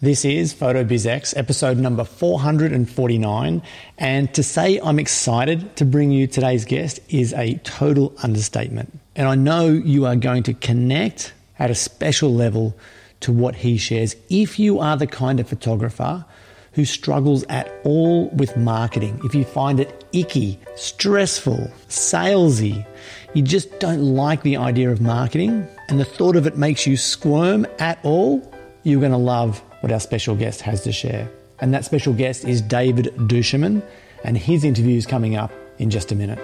This is PhotoBizX, episode number 449. And to say I'm excited to bring you today's guest is a total understatement. And I know you are going to connect at a special level to what he shares if you are the kind of photographer who struggles at all with marketing, if you find it icky, stressful, salesy, you just don't like the idea of marketing, and the thought of it makes you squirm at all, you're going to love what our special guest has to share. And that special guest is David Duchemin, and his interview is coming up in just a minute.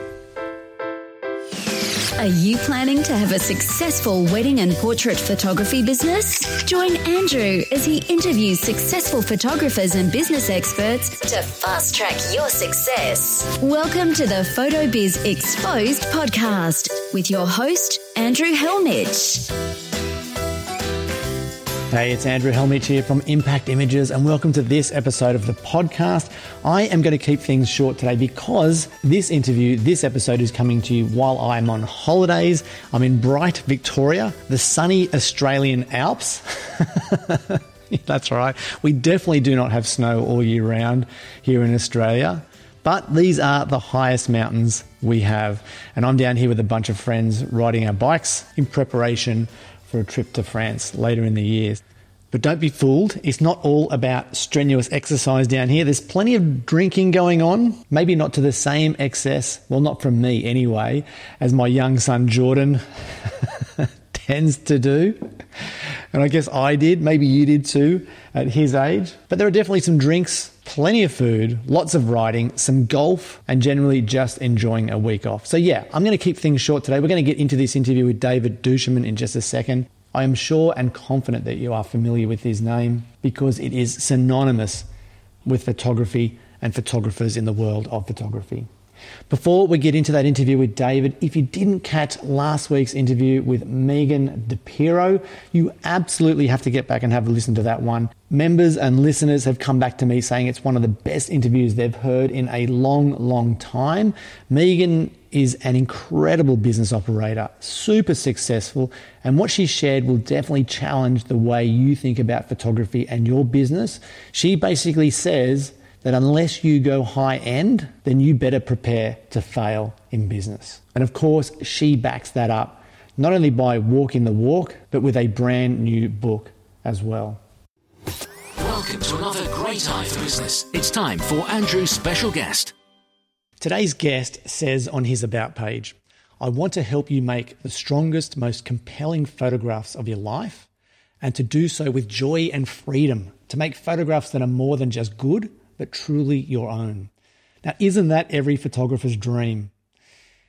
Are you planning to have a successful wedding and portrait photography business? Join Andrew as he interviews successful photographers and business experts to fast track your success. Welcome to the PhotoBiz Exposed podcast with your host, Andrew Hellmich. Hey, it's Andrew Hellmich here from Impact Images, and welcome to this episode of the podcast. I am going to keep things short today because this interview, this episode is coming to you while I'm on holidays. I'm in bright Victoria, the sunny Australian Alps. That's right. We definitely do not have snow all year round here in Australia. But these are the highest mountains we have. And I'm down here with a bunch of friends riding our bikes in preparation for a trip to France later in the year. But don't be fooled, it's not all about strenuous exercise down here. There's plenty of drinking going on, maybe not to the same excess, well, not from me anyway, as my young son Jordan tends to do. And I guess I did, maybe you did too at his age. But there are definitely some drinks, plenty of food, lots of riding, some golf, and generally just enjoying a week off. So, yeah, I'm going to keep things short today. We're going to get into this interview with David Duchemin in just a second. I am sure and confident that you are familiar with his name because it is synonymous with photography and photographers in the world of photography. Before we get into that interview with David, if you didn't catch last week's interview with Megan DiPiero, you absolutely have to get back and have a listen to that one. Members and listeners have come back to me saying it's one of the best interviews they've heard in a long, long time. Megan is an incredible business operator, super successful, and what she shared will definitely challenge the way you think about photography and your business. She basically says, that unless you go high end, then you better prepare to fail in business. And of course, she backs that up, not only by walking the walk, but with a brand new book as well. Welcome to another great eye for business. It's time for Andrew's special guest. Today's guest says on his About page, I want to help you make the strongest, most compelling photographs of your life and to do so with joy and freedom, to make photographs that are more than just good but truly your own. Now, isn't that every photographer's dream?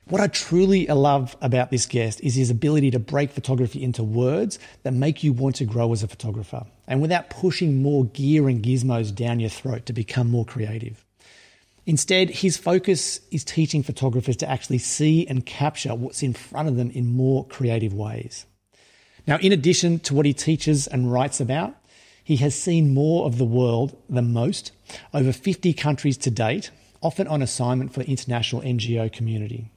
What I truly love about this guest is his ability to break photography into words that make you want to grow as a photographer and without pushing more gear and gizmos down your throat to become more creative. Instead, his focus is teaching photographers to actually see and capture what's in front of them in more creative ways. Now, in addition to what he teaches and writes about, he has seen more of the world than most, over 50 countries to date, often on assignment for the international NGO community.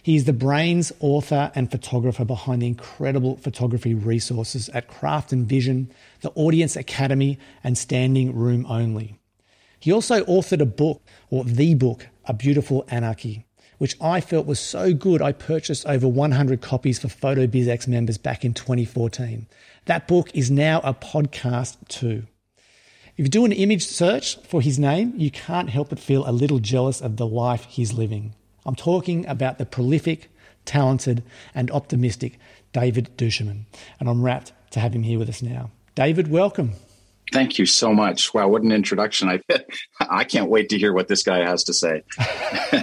He is the brains, author, and photographer behind the incredible photography resources at Craft and Vision, the Audience Academy, and Standing Room Only. He also authored a book, or the book, A Beautiful Anarchy, which I felt was so good I purchased over 100 copies for PhotoBizX members back in 2014. That book is now a podcast too. If you do an image search for his name, you can't help but feel a little jealous of the life he's living. I'm talking about the prolific, talented, and optimistic David Duchemin, and I'm rapt to have him here with us now. David, welcome. Thank you so much. Wow, what an introduction. I I can't wait to hear what this guy has to say.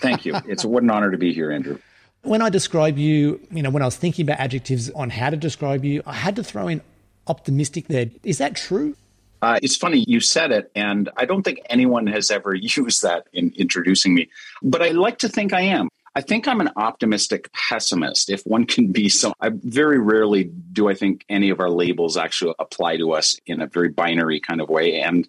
Thank you. It's what an honor to be here, Andrew. When I describe you, you know, when I was thinking about adjectives on how to describe you, I had to throw in optimistic there. Is that true? Uh, it's funny you said it, and I don't think anyone has ever used that in introducing me, but I like to think I am. I think I'm an optimistic pessimist, if one can be so. I very rarely do I think any of our labels actually apply to us in a very binary kind of way. And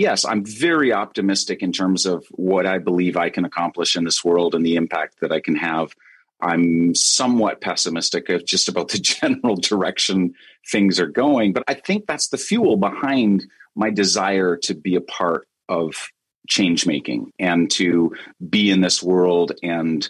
yes, I'm very optimistic in terms of what I believe I can accomplish in this world and the impact that I can have I'm somewhat pessimistic of just about the general direction things are going. But I think that's the fuel behind my desire to be a part of change making and to be in this world and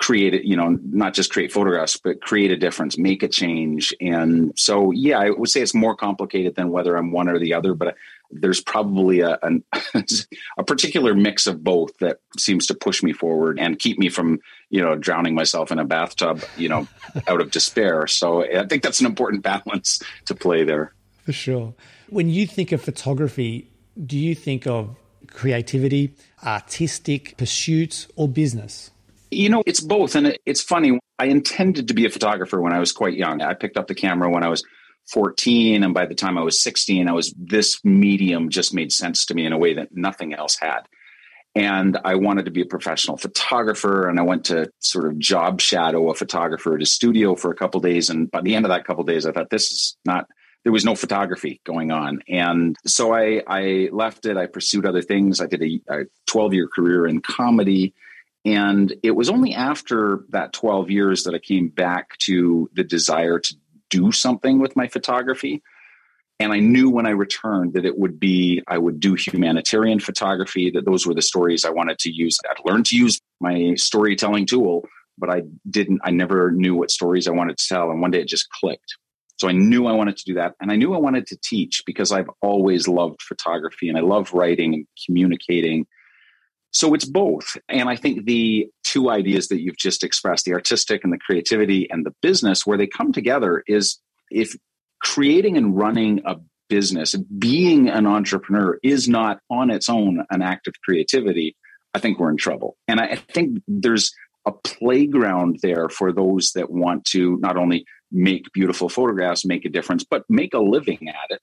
create it, you know, not just create photographs, but create a difference, make a change. And so, yeah, I would say it's more complicated than whether I'm one or the other, but there's probably a, an, a particular mix of both that seems to push me forward and keep me from, you know, drowning myself in a bathtub, you know, out of despair. So I think that's an important balance to play there. For sure. When you think of photography, do you think of creativity, artistic pursuits, or business? You know, it's both. And it's funny. I intended to be a photographer when I was quite young. I picked up the camera when I was 14. And by the time I was 16, I was this medium just made sense to me in a way that nothing else had. And I wanted to be a professional photographer. And I went to sort of job shadow a photographer at a studio for a couple days. And by the end of that couple days, I thought, this is not there was no photography going on. And so I, I left it. I pursued other things. I did a, a 12 year career in comedy. And it was only after that 12 years that I came back to the desire to do something with my photography. And I knew when I returned that it would be, I would do humanitarian photography, that those were the stories I wanted to use. I'd learned to use my storytelling tool, but I didn't, I never knew what stories I wanted to tell. And one day it just clicked. So I knew I wanted to do that. And I knew I wanted to teach because I've always loved photography and I love writing and communicating so it's both. And I think the two ideas that you've just expressed, the artistic and the creativity and the business, where they come together is if creating and running a business, being an entrepreneur is not on its own an act of creativity, I think we're in trouble. And I think there's a playground there for those that want to not only make beautiful photographs, make a difference, but make a living at it.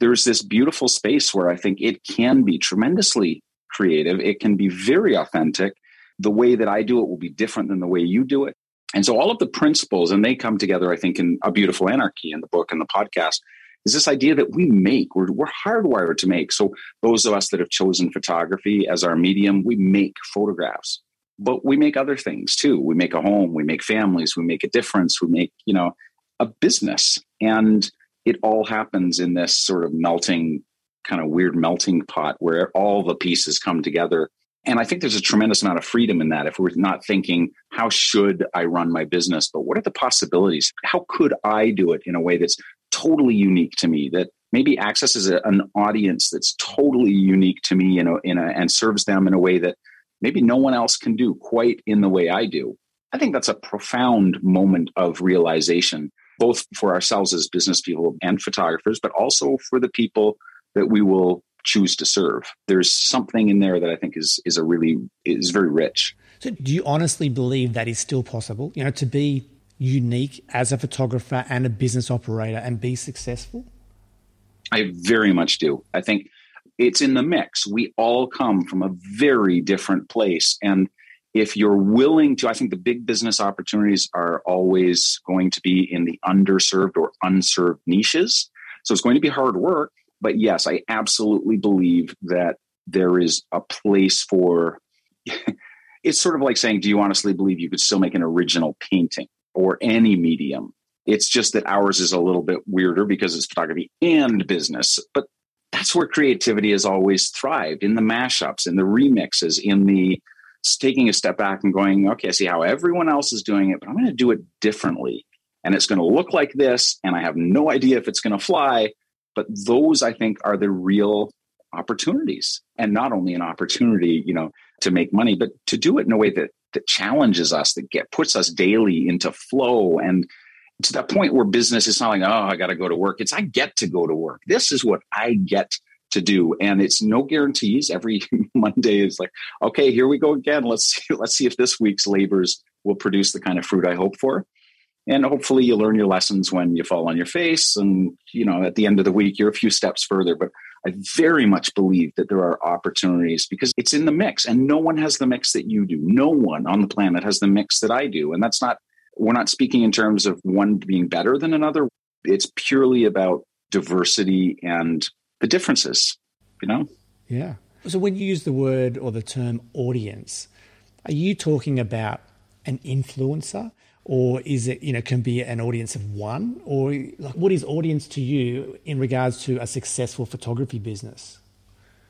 There's this beautiful space where I think it can be tremendously creative. It can be very authentic. The way that I do it will be different than the way you do it. And so all of the principles, and they come together, I think, in A Beautiful Anarchy in the book and the podcast, is this idea that we make, we're, we're hardwired to make. So those of us that have chosen photography as our medium, we make photographs. But we make other things too. We make a home, we make families, we make a difference, we make, you know, a business. And it all happens in this sort of melting kind of weird melting pot where all the pieces come together. And I think there's a tremendous amount of freedom in that if we're not thinking, how should I run my business? But what are the possibilities? How could I do it in a way that's totally unique to me, that maybe accesses a, an audience that's totally unique to me in a, in a, and serves them in a way that maybe no one else can do quite in the way I do? I think that's a profound moment of realization, both for ourselves as business people and photographers, but also for the people that we will choose to serve. There's something in there that I think is is a really is very rich. So do you honestly believe that is still possible? You know, to be unique as a photographer and a business operator and be successful? I very much do. I think it's in the mix. We all come from a very different place and if you're willing to, I think the big business opportunities are always going to be in the underserved or unserved niches. So it's going to be hard work, but yes, I absolutely believe that there is a place for it's sort of like saying, do you honestly believe you could still make an original painting or any medium? It's just that ours is a little bit weirder because it's photography and business. But that's where creativity has always thrived in the mashups, in the remixes, in the taking a step back and going, okay, I see how everyone else is doing it, but I'm going to do it differently. And it's going to look like this. And I have no idea if it's going to fly, but those, I think, are the real opportunities. And not only an opportunity, you know, to make money, but to do it in a way that that challenges us, that get puts us daily into flow and to that point where business is not like, oh, I got to go to work. It's I get to go to work. This is what I get to do, and it's no guarantees. Every Monday is like, okay, here we go again. Let's see, let's see if this week's labors will produce the kind of fruit I hope for and hopefully you learn your lessons when you fall on your face and you know at the end of the week you're a few steps further. But i very much believe that there are opportunities because it's in the mix and no one has the mix that you do. No one on the planet has the mix that i do. And that's not we're not speaking in terms of one being better than another. It's purely about diversity and the differences you know? Yeah. So when you use the word or the term audience are you talking about an influencer? Or is it, you know, can be an audience of one? Or like what is audience to you in regards to a successful photography business?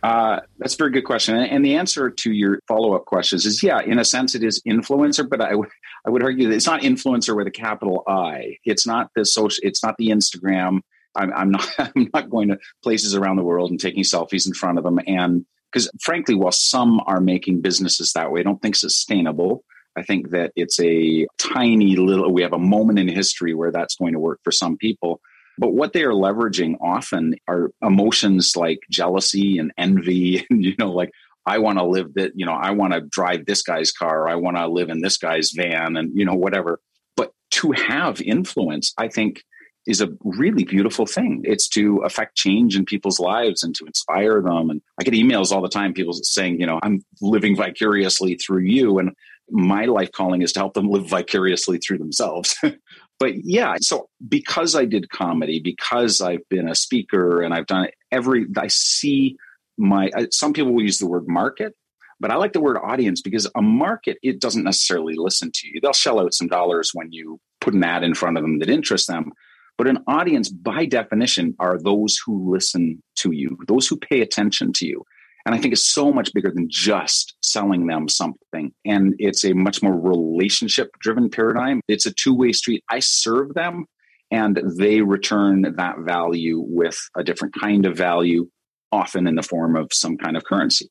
Uh, that's a very good question. And the answer to your follow up questions is yeah, in a sense, it is influencer, but I would I would argue that it's not influencer with a capital I. It's not the social. It's not the Instagram. I'm, I'm not. I'm not going to places around the world and taking selfies in front of them. And because frankly, while some are making businesses that way, I don't think sustainable. I think that it's a tiny little. We have a moment in history where that's going to work for some people. But what they are leveraging often are emotions like jealousy and envy, and you know, like I want to live that, you know, I want to drive this guy's car, I want to live in this guy's van, and, you know, whatever. But to have influence, I think, is a really beautiful thing. It's to affect change in people's lives and to inspire them. And I get emails all the time, people saying, you know, I'm living vicariously through you. And my life calling is to help them live vicariously through themselves. but yeah, so because I did comedy, because I've been a speaker and I've done every, I see my some people will use the word market but i like the word audience because a market it doesn't necessarily listen to you they'll shell out some dollars when you put an ad in front of them that interests them but an audience by definition are those who listen to you those who pay attention to you and i think it's so much bigger than just selling them something and it's a much more relationship driven paradigm it's a two-way street i serve them and they return that value with a different kind of value often in the form of some kind of currency.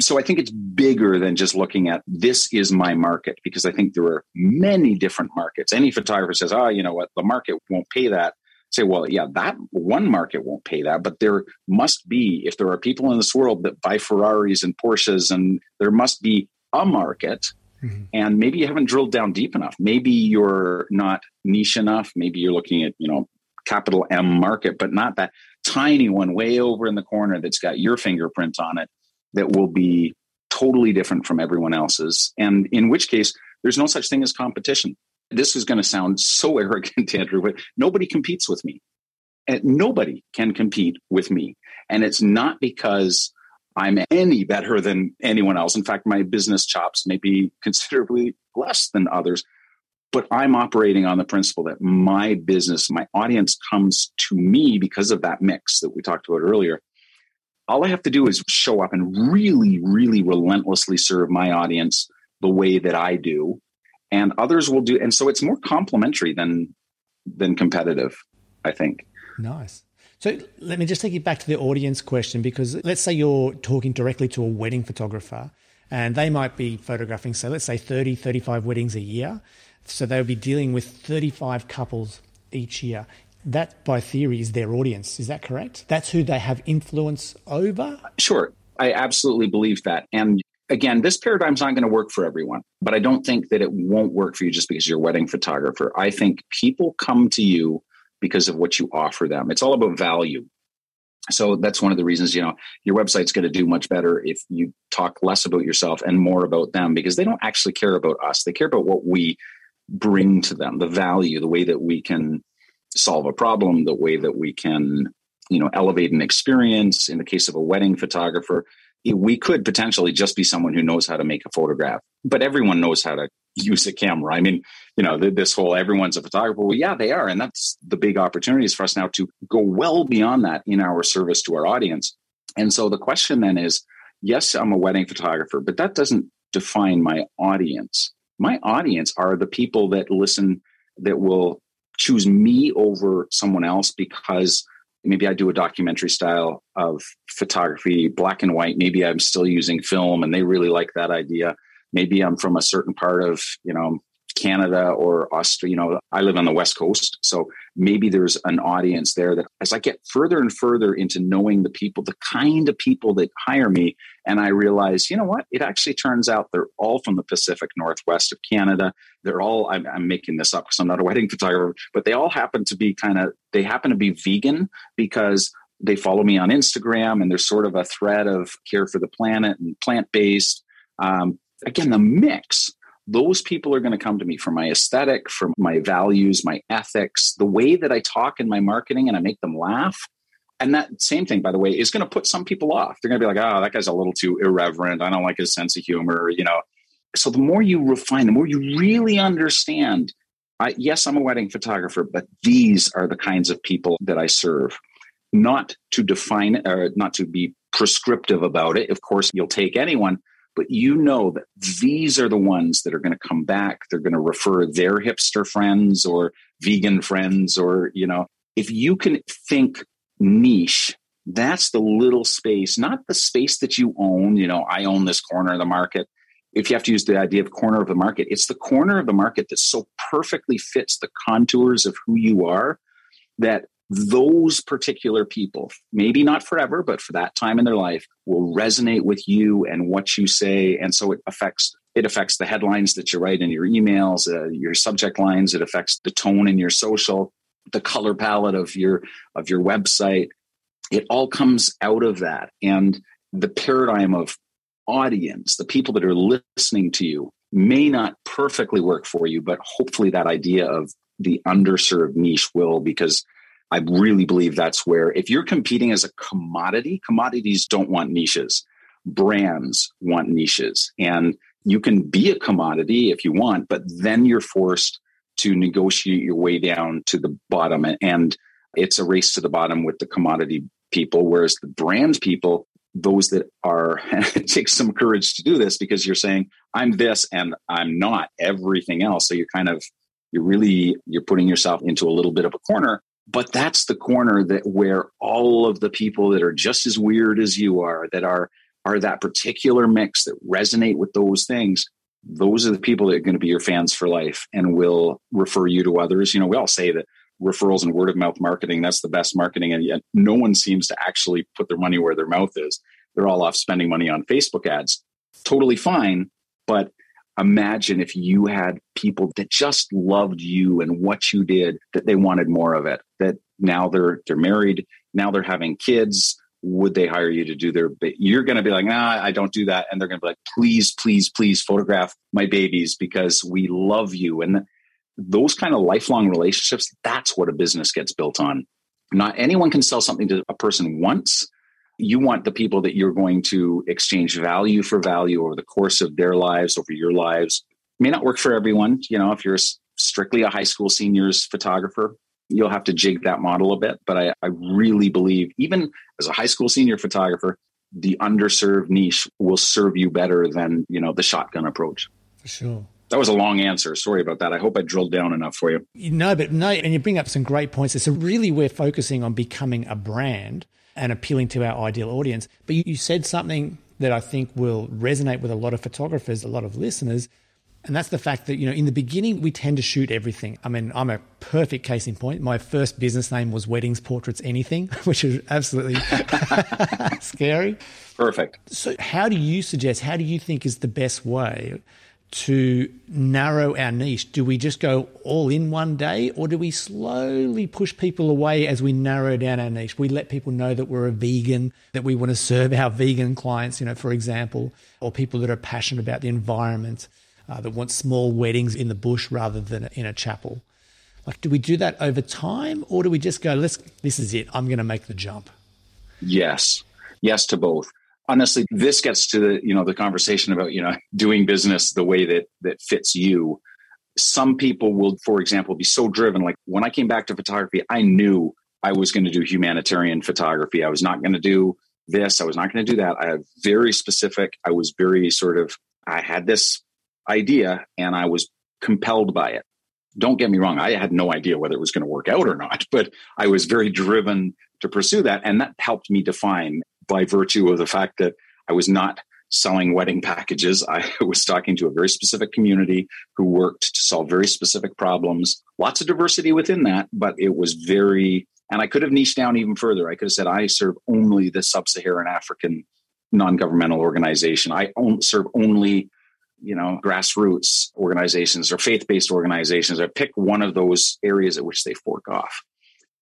So I think it's bigger than just looking at this is my market because I think there are many different markets. Any photographer says, oh, you know what, the market won't pay that. Say, well, yeah, that one market won't pay that, but there must be, if there are people in this world that buy Ferraris and Porsches, and there must be a market Mm-hmm. and maybe you haven't drilled down deep enough maybe you're not niche enough maybe you're looking at you know capital m market but not that tiny one way over in the corner that's got your fingerprint on it that will be totally different from everyone else's. And in which case, there's no such thing as competition. This is going to sound so arrogant, Andrew, but nobody competes with me. And nobody can compete with me. And it's not because I'm any better than anyone else. In fact, my business chops may be considerably less than others but I'm operating on the principle that my business, my audience comes to me because of that mix that we talked about earlier. All I have to do is show up and really, really relentlessly serve my audience the way that I do, and others will do. And so it's more complementary than than competitive, I think. Nice. So let me just take you back to the audience question because let's say you're talking directly to a wedding photographer and they might be photographing, so let's say 30, 35 weddings a year. So they'll be dealing with 35 couples each year. That, by theory, is their audience. Is that correct? That's who they have influence over? Sure. I absolutely believe that. And again, this paradigm's not going to work for everyone, but I don't think that it won't work for you just because you're a wedding photographer. I think people come to you because of what you offer them. It's all about value. So that's one of the reasons, you know, your website's going to do much better if you talk less about yourself and more about them because they don't actually care about us. They care about what we bring to them the value the way that we can solve a problem the way that we can you know elevate an experience in the case of a wedding photographer we could potentially just be someone who knows how to make a photograph but everyone knows how to use a camera. I mean you know this whole everyone's a photographer. Well yeah they are and that's the big opportunities for us now to go well beyond that in our service to our audience. And so the question then is yes i'm a wedding photographer but that doesn't define my audience. My audience are the people that listen that will choose me over someone else because maybe I do a documentary style of photography, black and white. Maybe I'm still using film and they really like that idea. Maybe I'm from a certain part of, you know, Canada or Australia. You know, I live on the West Coast. So maybe there's an audience there that as I get further and further into knowing the people, the kind of people that hire me, and I realize, you know what? It actually turns out they're all from the Pacific Northwest of Canada. They're all, I'm, I'm making this up because I'm not a wedding photographer, but they all happen to be kind of, they happen to be vegan because they follow me on Instagram and there's sort of a thread of care for the planet and plant based. Um, again, the mix those people are going to come to me for my aesthetic, for my values, my ethics, the way that I talk in my marketing and I make them laugh. And that same thing, by the way, is going to put some people off. They're going to be like, oh, that guy's a little too irreverent. I don't like his sense of humor. You know, so the more you refine, the more you really understand. I, yes, I'm a wedding photographer, but these are the kinds of people that I serve. Not to define or not to be prescriptive about it. Of course, you'll take anyone, but you know that these are the ones that are going to come back. They're going to refer their hipster friends or vegan friends, or, you know, if you can think niche, that's the little space, not the space that you own. You know, I own this corner of the market. If you have to use the idea of corner of the market, it's the corner of the market that so perfectly fits the contours of who you are that those particular people, maybe not forever, but for that time in their life, will resonate with you and what you say. And so it affects it affects the headlines that you write in your emails, uh, your subject lines. It affects the tone in your social, the color palette of your of your website. It all comes out of that, and the paradigm of audience, the people that are listening to you, may not perfectly work for you, but hopefully that idea of the underserved niche will because I really believe that's where, if you're competing as a commodity, commodities don't want niches. Brands want niches. And you can be a commodity if you want, but then you're forced to negotiate your way down to the bottom. And it's a race to the bottom with the commodity people, whereas the brand people, those that are, it takes some courage to do this because you're saying, I'm this and I'm not everything else. So you're kind of, you're really, you're putting yourself into a little bit of a corner but that's the corner that where all of the people that are just as weird as you are that are are that particular mix that resonate with those things those are the people that are going to be your fans for life and will refer you to others. You know we all say that referrals and word of mouth marketing that's the best marketing and yet no one seems to actually put their money where their mouth is. They're all off spending money on facebook ads. Totally fine but imagine if you had people that just loved you and what you did that they wanted more of it that now they're they're married now they're having kids would they hire you to do their you're going to be like nah i don't do that. And they're going to be like please please please photograph my babies because we love you. And those kind of lifelong relationships that's what a business gets built on. Not anyone can sell something to a person once you want the people that you're going to exchange value for value over the course of their lives, over your lives. It may not work for everyone. You know, if you're strictly a high school seniors photographer, you'll have to jig that model a bit. But I, I really believe, even as a high school senior photographer, the underserved niche will serve you better than, you know, the shotgun approach. For sure. That was a long answer. Sorry about that. I hope I drilled down enough for you. No, but no, and you bring up some great points. So really we're focusing on becoming a brand and appealing to our ideal audience. But you, you said something that I think will resonate with a lot of photographers, a lot of listeners. And that's the fact that, you know, in the beginning, we tend to shoot everything. I mean, I'm a perfect case in point. My first business name was Weddings, Portraits, Anything, which is absolutely scary. Perfect. So, how do you suggest, how do you think is the best way to narrow our niche? Do we just go all in one day or do we slowly push people away as we narrow down our niche? We let people know that we're a vegan, that we want to serve our vegan clients, you know, for example, or people that are passionate about the environment, uh, that want small weddings in the bush rather than in a chapel. Like, do we do that over time or do we just go, let's, this is it, I'm going to make the jump? Yes. Yes to both honestly, this gets to the, you know, the conversation about, you know, doing business the way that that fits you. Some people will, for example, be so driven. Like when I came back to photography, I knew I was going to do humanitarian photography. I was not going to do this. I was not going to do that. I had very specific. I was very sort of. I had this idea, and I was compelled by it. Don't get me wrong. I had no idea whether it was going to work out or not, but I was very driven to pursue that, and that helped me define by virtue of the fact that I was not selling wedding packages. I was talking to a very specific community who worked to solve very specific problems. Lots of diversity within that, but it was very, and I could have niched down even further. I could have said, I serve only the sub Saharan African non governmental organization. I serve only you know grassroots organizations or faith-based organizations i pick one of those areas at which they fork off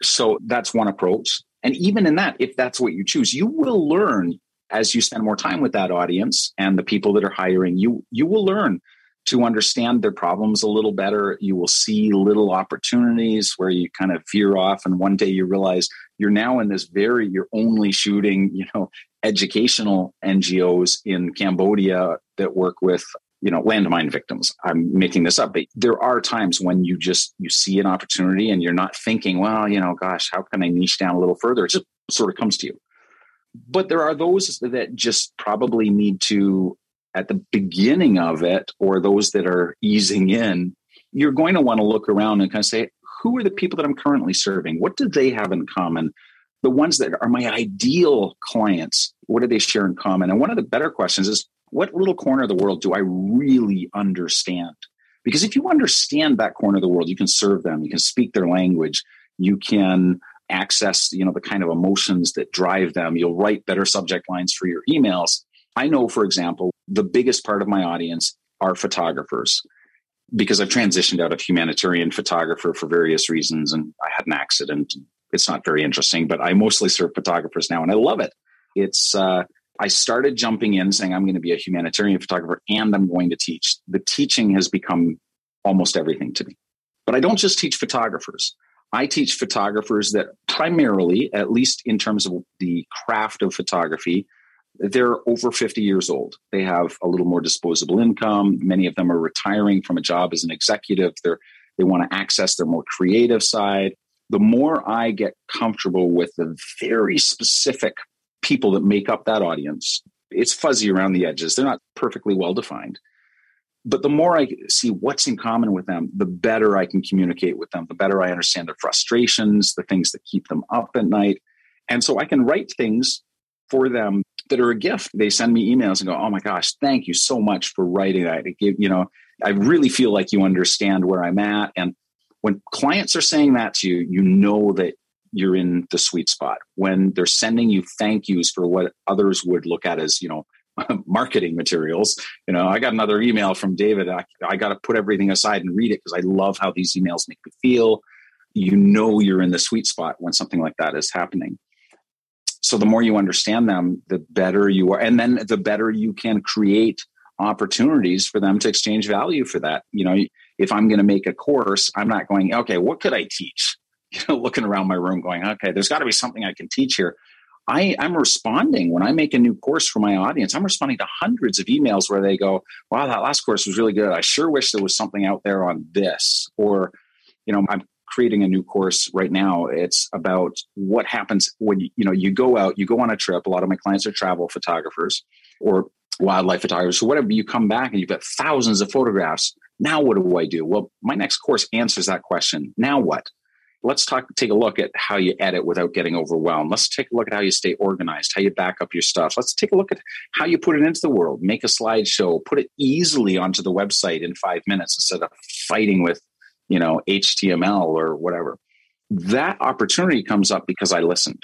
so that's one approach and even in that, if that's what you choose, you will learn as you spend more time with that audience and the people that are hiring you, you will learn to understand their problems a little better. You will see little opportunities where you kind of veer off, and one day you realize you're now in this very, you're only shooting, you know, educational NGOs in Cambodia that work with you know landmine victims. I'm making this up but there are times when you just you see an opportunity and you're not thinking well you know gosh how can i niche down a little further? It just sort of comes to you. But there are those that just probably need to at the beginning of it or those that are easing in you're going to want to look around and kind of say who are the people that i'm currently serving? What do they have in common the ones that are my ideal clients what do they share in common and one of the better questions is what little corner of the world do I really understand? Because if you understand that corner of the world, you can serve them, you can speak their language, you can access, you know, the kind of emotions that drive them. You'll write better subject lines for your emails. I know, for example, the biggest part of my audience are photographers because I've transitioned out of humanitarian photographer for various reasons and I had an accident. It's not very interesting, but I mostly serve photographers now and I love it. It's uh, I started jumping in saying, I'm going to be a humanitarian photographer and I'm going to teach. The teaching has become almost everything to me. But I don't just teach photographers. I teach photographers that primarily, at least in terms of the craft of photography, they're over 50 years old. They have a little more disposable income. Many of them are retiring from a job as an executive. They're, they want to access their more creative side. The more I get comfortable with the very specific people that make up that audience. It's fuzzy around the edges. They're not perfectly well defined. But the more I see what's in common with them, the better I can communicate with them, the better I understand their frustrations, the things that keep them up at night. And so I can write things for them that are a gift. They send me emails and go, "Oh my gosh, thank you so much for writing that." It give, you know, I really feel like you understand where I'm at. And when clients are saying that to you, you know that you're in the sweet spot. When they're sending you thank yous for what others would look at as, you know, marketing materials. You know, I got another email from David. I, I got to put everything aside and read it because I love how these emails make me feel. You know, you're in the sweet spot when something like that is happening. So the more you understand them, the better you are. And then the better you can create opportunities for them to exchange value for that. You know, if I'm going to make a course, I'm not going, okay, what could I teach? you know, looking around my room going, okay, there's got to be something I can teach here. I, I'm responding when I make a new course for my audience. I'm responding to hundreds of emails where they go, wow, that last course was really good. I sure wish there was something out there on this. Or, you know, I'm creating a new course right now. It's about what happens when you, you know you go out, you go on a trip. A lot of my clients are travel photographers or wildlife photographers. So whatever, you come back and you've got thousands of photographs. Now what do I do? Well, my next course answers that question. Now what? let's talk take a look at how you edit without getting overwhelmed. Let's take a look at how you stay organized how you back up your stuff. Let's take a look at how you put it into the world. Make a slideshow. Put it easily onto the website in five minutes instead of fighting with you know html or whatever. That opportunity comes up because i listened.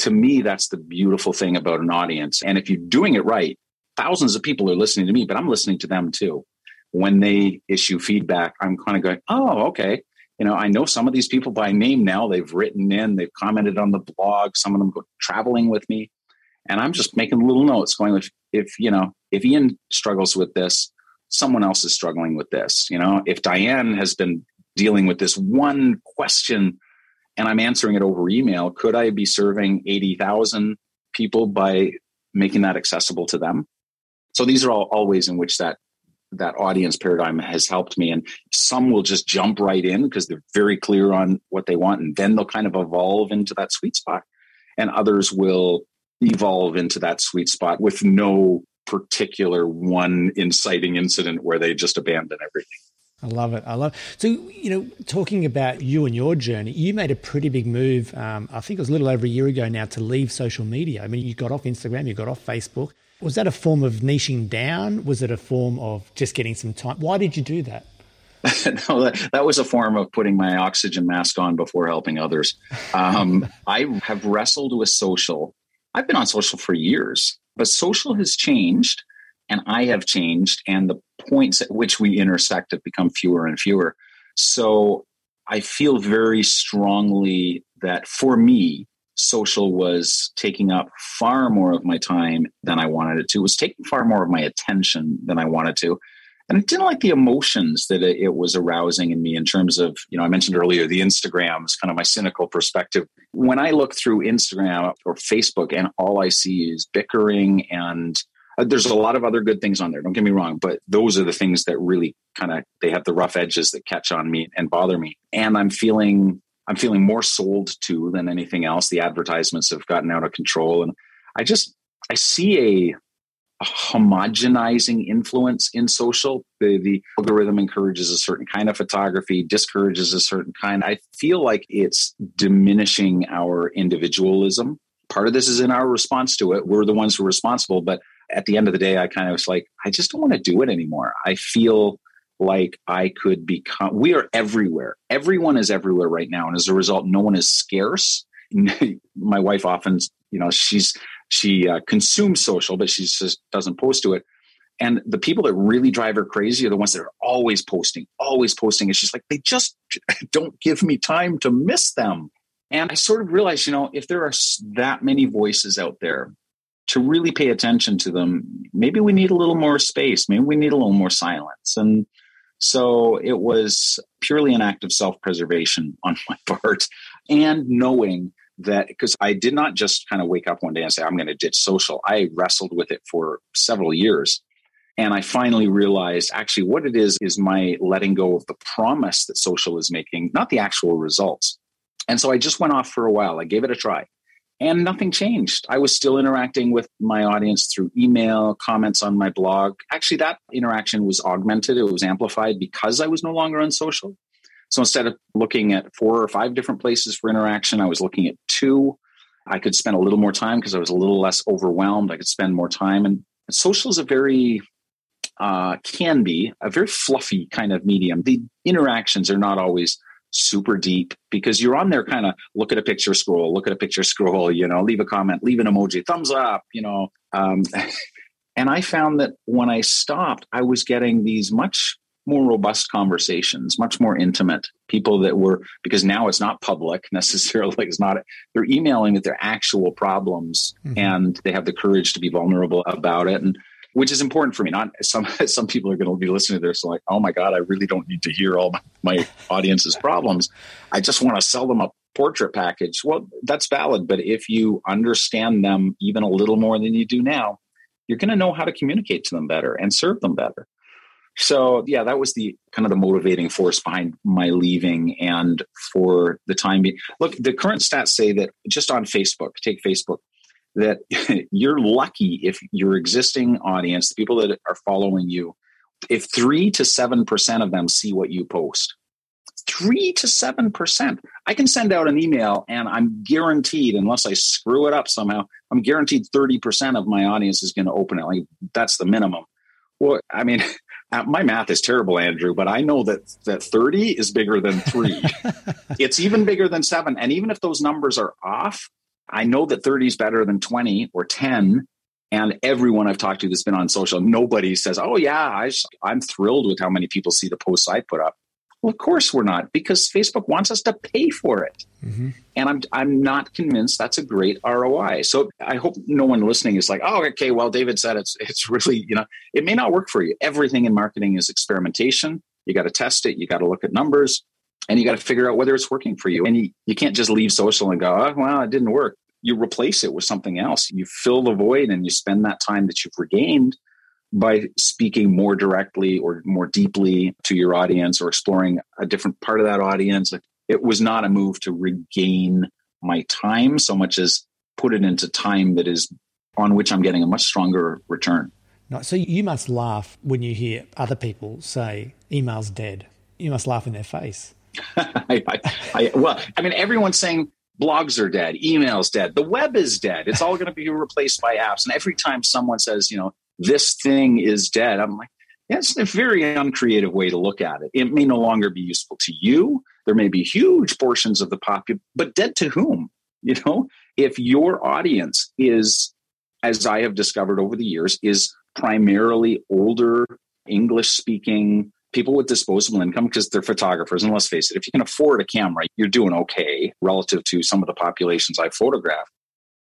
To me that's the beautiful thing about an audience. And if you're doing it right thousands of people are listening to me but i'm listening to them too when they issue feedback i'm kind of going oh okay you know, I know some of these people by name now. They've written in, they've commented on the blog. Some of them go traveling with me, and I'm just making little notes, going, if, if you know, if Ian struggles with this, someone else is struggling with this. You know, if Diane has been dealing with this one question, and I'm answering it over email, could I be serving eighty thousand people by making that accessible to them? So these are all, all ways in which that that audience paradigm has helped me. And some will just jump right in because they're very clear on what they want, and then they'll kind of evolve into that sweet spot. And others will evolve into that sweet spot with no particular one inciting incident where they just abandon everything. I love it. I love it. So, you know, talking about you and your journey, you made a pretty big move. Um, I think it was a little over a year ago now to leave social media. I mean, you got off Instagram, you got off Facebook. Was that a form of niching down? Was it a form of just getting some time? Why did you do that? no, that, that, was a form of putting my oxygen mask on before helping others. Um, I have wrestled with social. I've been on social for years, but social has changed and I have changed, and the points at which we intersect have become fewer and fewer. So I feel very strongly that for me, social was taking up far more of my time than I wanted it to. It was taking far more of my attention than I wanted to. And I didn't like the emotions that it, was arousing in me in terms of, you know, I mentioned earlier the Instagrams, kind of my cynical perspective. When I look through Instagram or Facebook and all I see is bickering and Uh, there's a lot of other good things on there. Don't get me wrong, but those are the things that really kind of they have the rough edges that catch on me and bother me. And I'm feeling I'm feeling more sold to than anything else. The advertisements have gotten out of control, and I just I see a a homogenizing influence in social. The, the algorithm encourages a certain kind of photography, discourages a certain kind. I feel like it's diminishing our individualism. Part of this is in our response to it. We're the ones who are responsible. But at the end of the day, I kind of was like, I just don't want to do it anymore. I feel like I could become, we are everywhere. Everyone is everywhere right now. And as a result, no one is scarce. My wife often, you know, she's she uh, consumes social, but she just doesn't post to it. And the people that really drive her crazy are the ones that are always posting, always posting. It's just like they just don't give me time to miss them. And I sort of realized, you know, if there are that many voices out there, to really pay attention to them, maybe we need a little more space. Maybe we need a little more silence. And so it was purely an act of self preservation on my part and knowing that because I did not just kind of wake up one day and say, I'm going to ditch social. I wrestled with it for several years. And I finally realized actually what it is is my letting go of the promise that social is making, not the actual results. And so I just went off for a while. I gave it a try and nothing changed. I was still interacting with my audience through email, comments on my blog. Actually, that interaction was augmented, it was amplified because I was no longer on social. So instead of looking at four or five different places for interaction, I was looking at two. I could spend a little more time because I was a little less overwhelmed. I could spend more time. And social is a very, uh, can be a very fluffy kind of medium. The interactions are not always super deep because you're on there kind of look at a picture scroll look at a picture scroll you know leave a comment leave an emoji thumbs up you know um, and i found that when i stopped i was getting these much more robust conversations, much more intimate. People that were because now it's not public necessarily. It's not they're emailing with their actual problems, mm-hmm. and they have the courage to be vulnerable about it, and which is important for me. Not some some people are going to be listening to this like, oh my god, I really don't need to hear all my, my audience's problems. I just want to sell them a portrait package. Well, that's valid, but if you understand them even a little more than you do now, you're going to know how to communicate to them better and serve them better. So yeah, that was the kind of the motivating force behind my leaving. And for the time being, look, the current stats say that just on Facebook, take Facebook, that you're lucky if your existing audience, the people that are following you, if three to seven percent of them see what you post. Three to seven percent. I can send out an email and I'm guaranteed, unless I screw it up somehow, I'm guaranteed 30% of my audience is going to open it. Like that's the minimum. Well, I mean, Uh, my math is terrible, Andrew, but I know that that 30 is bigger than three. it's even bigger than seven. And even if those numbers are off, I know that 30 is better than 20 or 10. And everyone I've talked to that's been on social, nobody says, Oh, yeah, I, I'm thrilled with how many people see the posts I put up. Well, of course we're not, because Facebook wants us to pay for it. Mm-hmm. And I'm I'm not convinced that's a great ROI. So I hope no one listening is like, oh, okay, well, David said it's it's really, you know, it may not work for you. Everything in marketing is experimentation. You got to test it, you got to look at numbers, and you got to figure out whether it's working for you. And you, you can't just leave social and go, oh, well, it didn't work. You replace it with something else. You fill the void and you spend that time that you've regained by speaking more directly or more deeply to your audience or exploring a different part of that audience. It was not a move to regain my time so much as put it into time that is on which I'm getting a much stronger return. So you must laugh when you hear other people say email's dead. You must laugh in their face. I, I, I, well, I mean, everyone's saying blogs are dead, email's dead, the web is dead. It's all going to be replaced by apps. And every time someone says, you know, this thing is dead. I'm like, that's a very uncreative way to look at it. It may no longer be useful to you. There may be huge portions of the population, but dead to whom? You know, if your audience is, as I have discovered over the years, is primarily older English speaking people with disposable income because they're photographers. And let's face it, if you can afford a camera, you're doing okay relative to some of the populations I photograph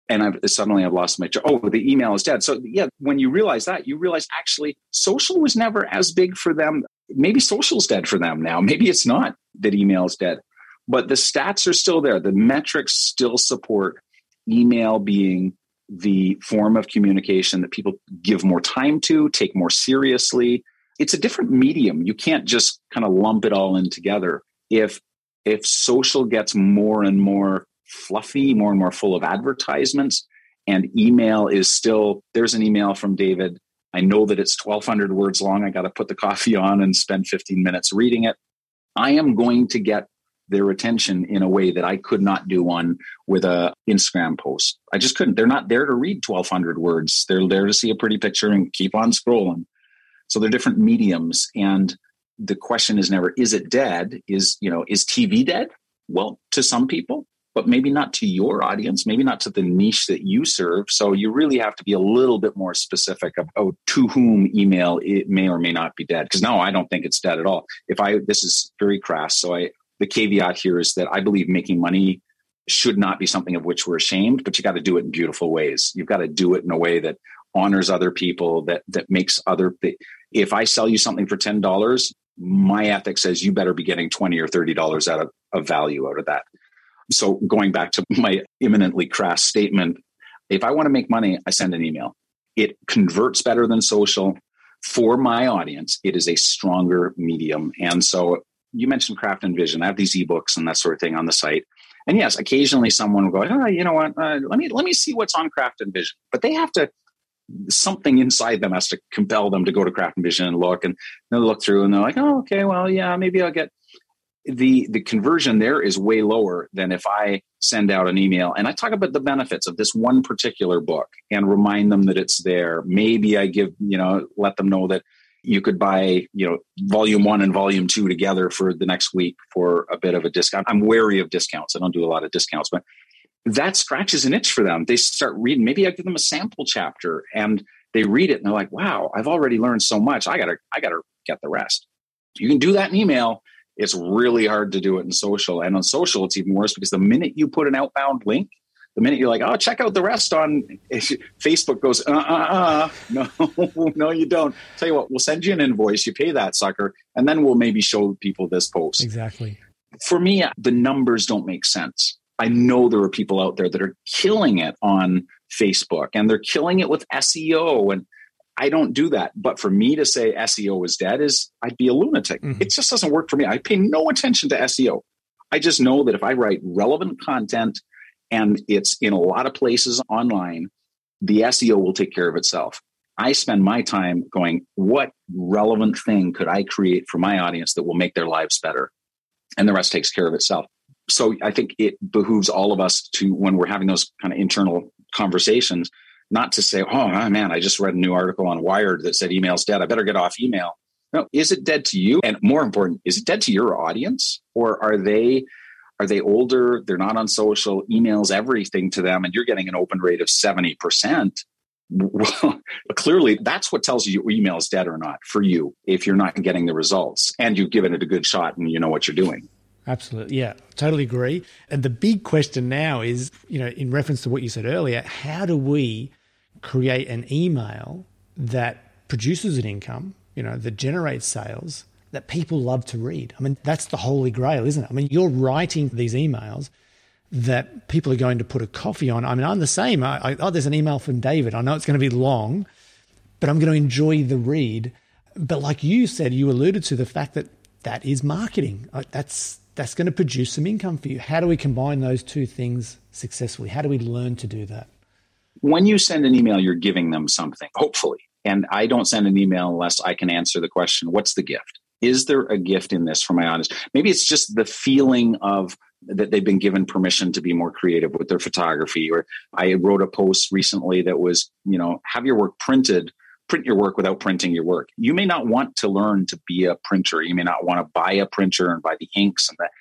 and I've suddenly I've lost my job. Oh, the email is dead. So yeah, when you realize that, you realize actually social was never as big for them. Maybe social's dead for them now. Maybe it's not that email is dead, but the stats are still there. The metrics still support email being the form of communication that people give more time to, take more seriously. It's a different medium. You can't just kind of lump it all in together. If if social gets more and more fluffy, more and more full of advertisements, and email is still there's an email from David. I know that it's 1200 words long. I got to put the coffee on and spend 15 minutes reading it. I am going to get their attention in a way that I could not do one with a Instagram post. I just couldn't. They're not there to read 1200 words. They're there to see a pretty picture and keep on scrolling. So they're different mediums and the question is never is it dead? Is, you know, is TV dead? Well, to some people, but maybe not to your audience, maybe not to the niche that you serve. So you really have to be a little bit more specific about oh, to whom email it may or may not be dead. Because no, I don't think it's dead at all. If I this is very crass, so I the caveat here is that I believe making money should not be something of which we're ashamed, but you got to do it in beautiful ways. You've got to do it in a way that honors other people, that that makes other. If I sell you something for ten dollars, my ethic says you better be getting twenty or thirty dollars out of, of value out of that. So going back to my imminently crass statement, if I want to make money, I send an email. It converts better than social for my audience. It is a stronger medium, and so you mentioned craft and vision. I have these ebooks and that sort of thing on the site. And yes, occasionally someone will go, oh, you know what? Uh, let me let me see what's on craft and vision. But they have to something inside them has to compel them to go to craft and vision and look and they look through and they're like, oh, okay, well, yeah, maybe I'll get the the conversion there is way lower than if I send out an email. And I talk about the benefits of this one particular book and remind them that it's there. Maybe I give, you know, let them know that you could buy you know volume one and volume two together for the next week for a bit of a discount. I'm wary of discounts. I don't do a lot of discounts but that scratches an itch for them they start reading maybe i give them a sample chapter and they read it and they're like wow i've already learned so much i gotta i gotta get the rest you can do that in email it's really hard to do it in social and on social it's even worse because the minute you put an outbound link the minute you're like, oh, check out the rest on Facebook goes, uh, uh, uh, no, no, you don't. Tell you what, we'll send you an invoice. You pay that sucker, and then we'll maybe show people this post. Exactly. For me, the numbers don't make sense. I know there are people out there that are killing it on Facebook and they're killing it with SEO. And I don't do that. But for me to say SEO is dead is I'd be a lunatic. Mm-hmm. It just doesn't work for me. I pay no attention to SEO. I just know that if I write relevant content and it's in a lot of places online, the SEO will take care of itself. I spend my time going, what relevant thing could I create for my audience that will make their lives better? And the rest takes care of itself. So I think it behooves all of us to, when we're having those kind of internal conversations, not to say, oh ah, man, I just read a new article on Wired that said email's dead. I better get off email. No, is it dead to you? And more important, is it dead to your audience? Or are they are they older? They're not on social, emails everything to them, and you're getting an open rate of 70%. Well, clearly that's what tells you your email is dead or not for you if you're not getting the results and you've given it a good shot and you know what you're doing. Absolutely. Yeah, totally agree. And the big question now is, you know, in reference to what you said earlier, how do we create an email that produces an income, you know, that generates sales that people love to read. I mean, that's the holy grail, isn't it? I mean, you're writing these emails that people are going to put a coffee on. I mean, I'm the same. I, I, oh, there's an email from David. I know it's going to be long, but I'm going to enjoy the read. But like you said, you alluded to the fact that that is marketing. Uh, that's that's going to produce some income for you. How do we combine those two things successfully? How do we learn to do that? When you send an email, you're giving them something, hopefully. And I don't send an email unless I can answer the question, what's the gift? is there a gift in this for my audience? Maybe it's just the feeling of that they've been given permission to be more creative with their photography. Or I wrote a post recently that was, you know, have your work printed, print your work without printing your work. You may not want to learn to be a printer. You may not want to buy a printer and buy the inks and that.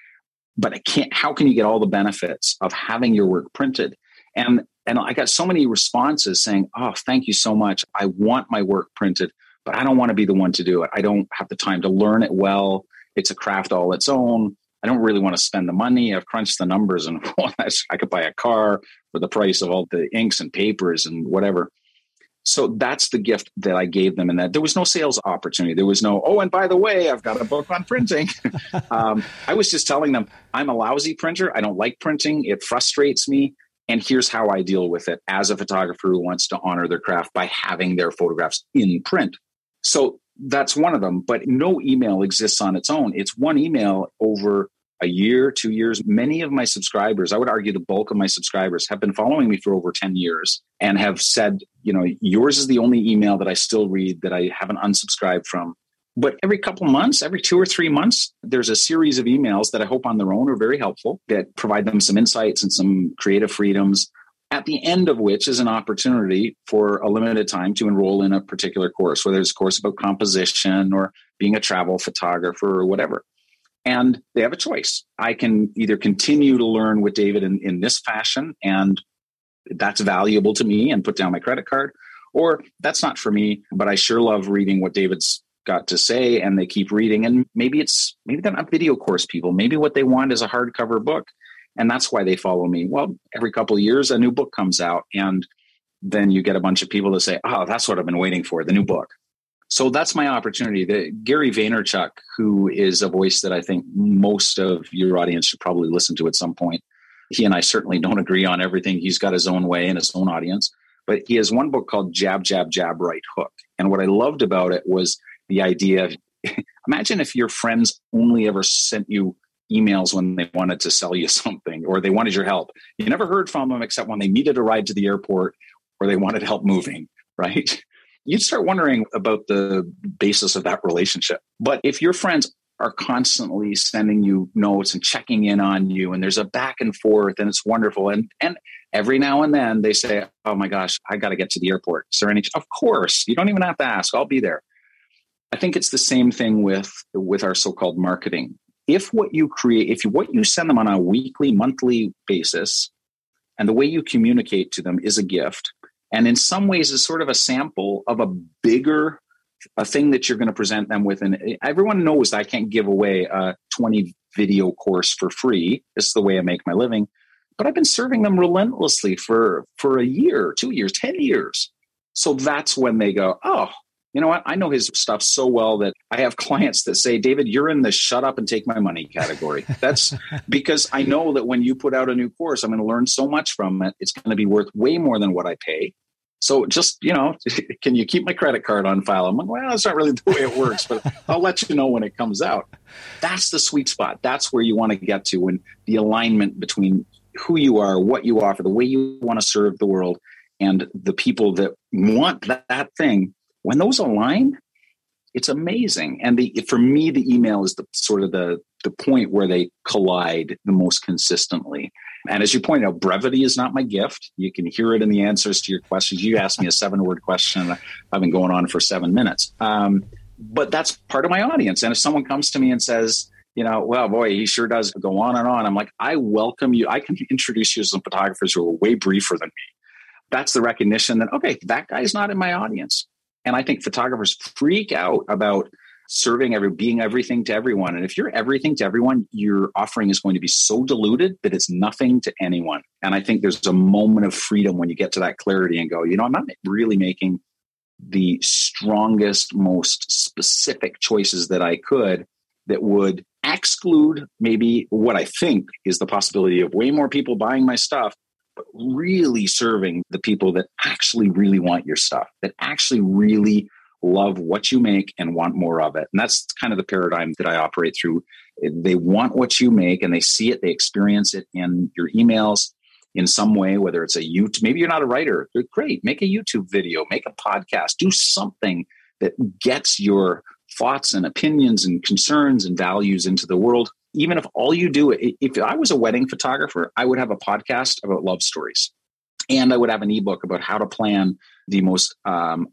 But I can't, how can you get all the benefits of having your work printed? And and I got so many responses saying, "Oh, thank you so much. I want my work printed but I don't want to be the one to do it. I don't have the time to learn it well. It's a craft all its own. I don't really want to spend the money. I've crunched the numbers and I could buy a car for the price of all the inks and papers and whatever. So that's the gift that I gave them. And that there was no sales opportunity. There was no, oh, and by the way, I've got a book on printing. um, I was just telling them, I'm a lousy printer. I don't like printing. It frustrates me. And here's how I deal with it as a photographer who wants to honor their craft by having their photographs in print. So that's one of them, but no email exists on its own. It's one email over a year, two years. Many of my subscribers, I would argue the bulk of my subscribers, have been following me for over 10 years and have said, you know, yours is the only email that I still read that I haven't unsubscribed from. But every couple months, every two or three months, there's a series of emails that I hope on their own are very helpful that provide them some insights and some creative freedoms. At the end of which is an opportunity for a limited time to enroll in a particular course, whether it's a course about composition or being a travel photographer or whatever. And they have a choice. I can either continue to learn with David in, in this fashion, and that's valuable to me, and put down my credit card, or that's not for me, but I sure love reading what David's got to say and they keep reading. And maybe it's maybe they're not video course people. Maybe what they want is a hardcover book and that's why they follow me. Well every couple of years a new book comes out and then you get a bunch of people to say oh that's what i've been waiting for the new book so that's my opportunity. The gary vaynerchuk who is a voice that i think most of your audience should probably listen to at some point. He and i certainly don't agree on everything. He's got his own way and his own audience. But he has one book called jab jab jab right hook. And what i loved about it was the idea of imagine if your friends only ever sent you emails when they wanted to sell you something or they wanted your help. You never heard from them except when they needed a ride to the airport or they wanted help moving, right? You'd start wondering about the basis of that relationship. But if your friends are constantly sending you notes and checking in on you and there's a back and forth and it's wonderful and and every now and then they say oh my gosh i got to get to the airport is there any of course you don't even have to ask i'll be there I think it's the same thing with with our so-called marketing. If what you create, if you, what you send them on a weekly, monthly basis, and the way you communicate to them is a gift, and in some ways is sort of a sample of a bigger a thing that you're going to present them with. And eh, everyone knows that i can't give away a 20 video course for free. This is the way i make my living. But i've been serving them relentlessly for for a year two years ten years. So that's when they go oh you know what? I know his stuff so well that I have clients that say, David, you're in the shut up and take my money category. That's because I know that when you put out a new course, I'm going to learn so much from it. It's going to be worth way more than what I pay. So just, you know, can you keep my credit card on file? I'm like, well, that's not really the way it works, but I'll let you know when it comes out. That's the sweet spot. That's where you want to get to when the alignment between who you are, what you offer, the way you want to serve the world, and the people that want that, that thing when those align, it's amazing. And the for me, the email is the sort of the the point where they collide the most consistently. And as you point out, brevity is not my gift. You can hear it in the answers to your questions. You asked me a seven word question. I've been going on for seven minutes. Um, but that's part of my audience. And if someone comes to me and says, you know, well, boy, he sure does go on and on. I'm like, I welcome you. I can introduce you to some photographers who are way briefer than me. That's the recognition that, okay, that guy's not in my audience. And I think photographers freak out about serving every being everything to everyone. And if you're everything to everyone, your offering is going to be so diluted that it's nothing to anyone. And I think there's a moment of freedom when you get to that clarity and go, you know, I'm not really making the strongest, most specific choices that I could that would exclude maybe what I think is the possibility of way more people buying my stuff but really serving the people that actually really want your stuff, that actually really love what you make and want more of it. And that's kind of the paradigm that I operate through. They want what you make and they see it, they experience it in your emails in some way, whether it's a YouTube, maybe you're not a writer. Great. Make a YouTube video, make a podcast, do something that gets your thoughts and opinions and concerns and values into the world even if all you do, if I was a wedding photographer, I would have a podcast about love stories. And I would have an ebook about how to plan the most, um,